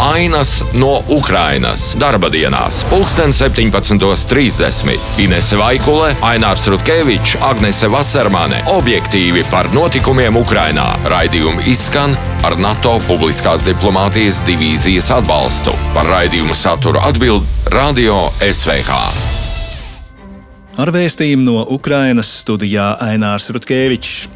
Ainas no Ukrainas. Darba dienās, pulksten 17.30. Inese Vaikule, Ainārs Rutkevičs, Agnese Vasarmane - objektīvi par notikumiem Ukrainā. Raidījumi izskan ar NATO publiskās diplomātijas divīzijas atbalstu. Par raidījumu saturu atbild Radio SVH. Ar vēstījumu no Ukrainas studijā Ainārs Rutkevičs.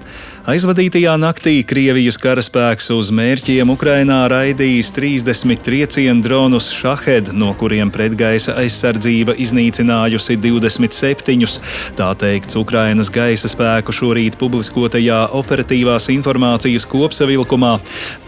Aizvadītajā naktī Krievijas karaspēks uz mērķiem Ukrainā raidījis 30 triecienu dronus Šahed, no kuriem pretgaisa aizsardzība iznīcinājusi 27. Tā teikts Ukrainas gaisa spēku šorīt publiskotajā operatīvās informācijas kopsavilkumā.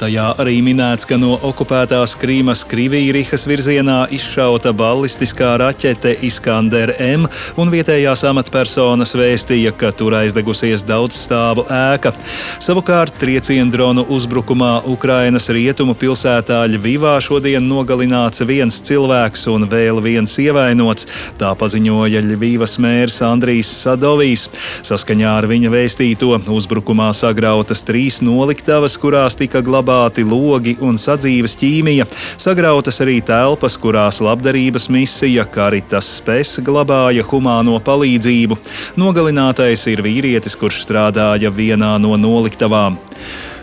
Tajā arī minēts, ka no okupētās Krīmas Krivīrihas virzienā izšauta ballistiskā raķete Iskander M, un vietējās amatpersonas vēstīja, ka tur aizdegusies daudzstāvu ēka spēka. Savukārt triecienu dronu uzbrukumā Ukrainas rietumu pilsētā Ļvivā šodien nogalināts viens cilvēks un vēl viens ievainots. Tā paziņoja Ļvivas mērs Andrijs Sadovijs. Saskaņā ar viņa vēstīto uzbrukumā sagrautas trīs noliktavas, kurās tika glabāti logi un sadzīves ķīmija. Sagrautas arī telpas, kurās labdarības misija Karitas Spes glabāja humāno palīdzību. Nogalinātais ir vīrietis, kurš strādāja vienā no noliktavām.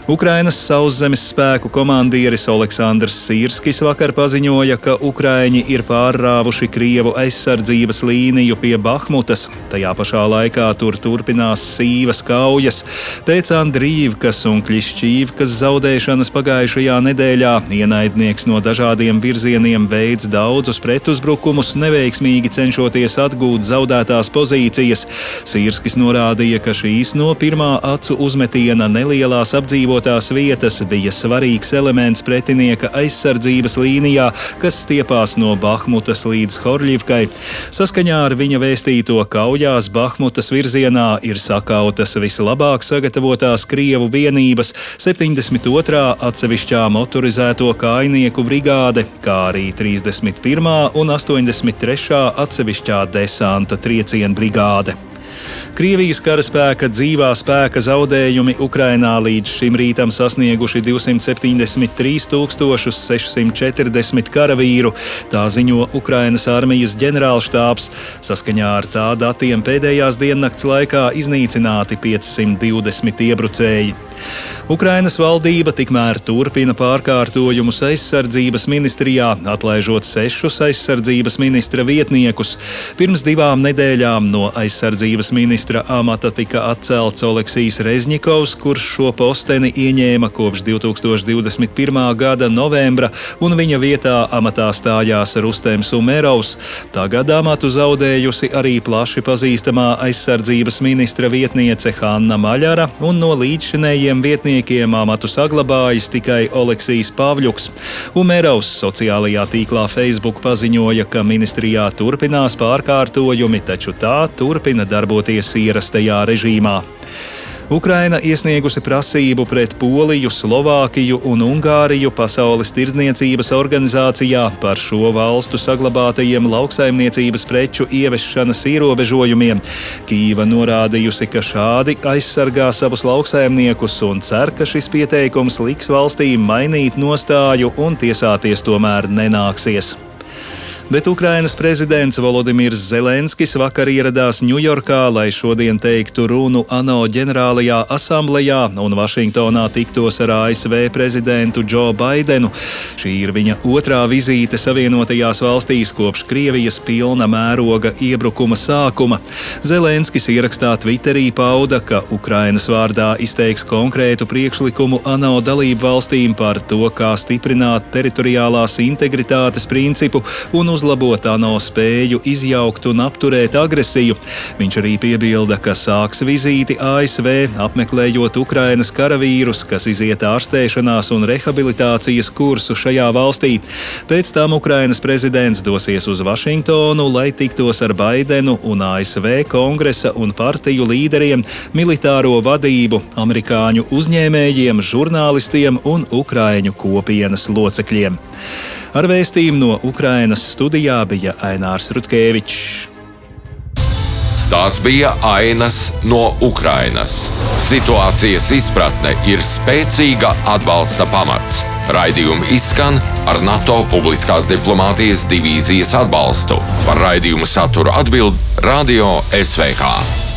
Ukrainas sauszemes spēku komandieris Aleksandrs Sīrskis vakar paziņoja, ka Ukraiņi ir pārrāvuši Krievu aizsardzības līniju pie Bahmutas. Tajā pašā laikā tur turpinās sīvas kaujas. Pēc Andrīvkas un Kļišķīvkas zaudēšanas pagājušajā nedēļā ienaidnieks no dažādiem virzieniem veids daudzus pretuzbrukumus, neveiksmīgi cenšoties atgūt zaudētās pozīcijas. Sīrskis norādīja, ka šīs no pirmā acu uzmetiena nelielās apdzīvotības apdzīvotās vietas bija svarīgs elements pretinieka aizsardzības līnijā, kas stiepās no Bahmutas līdz Horļivkai. Saskaņā ar viņa vēstīto kaujās Bahmutas virzienā ir sakautas vislabāk sagatavotās Krievu vienības 72. atsevišķā motorizēto kainieku brigāde, kā arī 31. un 83. atsevišķā desanta triecienu brigāde. Krievijas karaspēka dzīvā spēka zaudējumi Ukrainā līdz šim rītam sasnieguši 273,640 karavīru, tā ziņo Ukrainas armijas ģenerālštābs. Saskaņā ar tā datiem pēdējās diennakts laikā iznīcināti 520 iebrucēji. Ukrainas valdība tikmēr turpina pārkārtojumus aizsardzības ministrijā, atlaižot sešus aizsardzības ministra vietniekus. Pirms divām nedēļām no aizsardzības ministra amata tika atcelts Oleksijs Rezņikovs, kurš šo posteni ieņēma kopš 2021. gada novembra, un viņa vietā amatā stājās Rustems Umerovs. Tagad amatu zaudējusi arī plaši pazīstamā aizsardzības ministra vietniece Hanna Maļara, un no līdzšinējiem vietniekiem amatu saglabājis tikai Oleksijs Pāvļuks. Umerovs sociālajā tīklā Facebook paziņoja, ka ministrijā turpinās pārkārtojumi, taču tā turpina darboties ierastajā režīmā. Ukraina iesniegusi prasību pret Poliju, Slovākiju un Ungāriju Pasaules tirdzniecības organizācijā par šo valstu saglabātajiem lauksaimniecības preču ieviešanas ierobežojumiem. Kīva norādījusi, ka šādi aizsargā savus lauksaimniekus un cer, ka šis pieteikums liks valstīm mainīt nostāju un tiesāties tomēr nenāksies bet Ukrainas prezidents Volodimirs Zelenskis vakar ieradās Ņujorkā, lai šodien teiktu runu ANO ģenerālajā asamblējā un Vašingtonā tiktos ar ASV prezidentu Džo Baidenu. Šī ir viņa otrā vizīte Savienotajās valstīs kopš Krievijas pilna mēroga iebrukuma sākuma. Zelenskis ierakstā Twitterī pauda, ka Ukrainas vārdā izteiks konkrētu priekšlikumu ANO dalību valstīm par to, kā stiprināt teritoriālās integritātes principu un uzlabot ANO spēju izjaukt un apturēt agresiju. Viņš arī piebilda, ka sāks vizīti ASV, apmeklējot Ukrainas karavīrus, kas iziet ārstēšanās un rehabilitācijas kursu šajā valstī. Pēc tam Ukrainas prezidents dosies uz Vašingtonu, lai tiktos ar Baidenu un ASV kongresa un partiju līderiem, militāro vadību, amerikāņu uzņēmējiem, žurnālistiem un Ukraiņu kopienas locekļiem. Ar vēstījumu no Ukrainas studijā bija Ainārs Rutkevičs. Tās bija ainas no Ukrainas. Situācijas izpratne ir spēcīga atbalsta pamats. Raidījumi izskan ar NATO publiskās diplomātijas divīzijas atbalstu. Par raidījumu saturu atbild Radio SVH.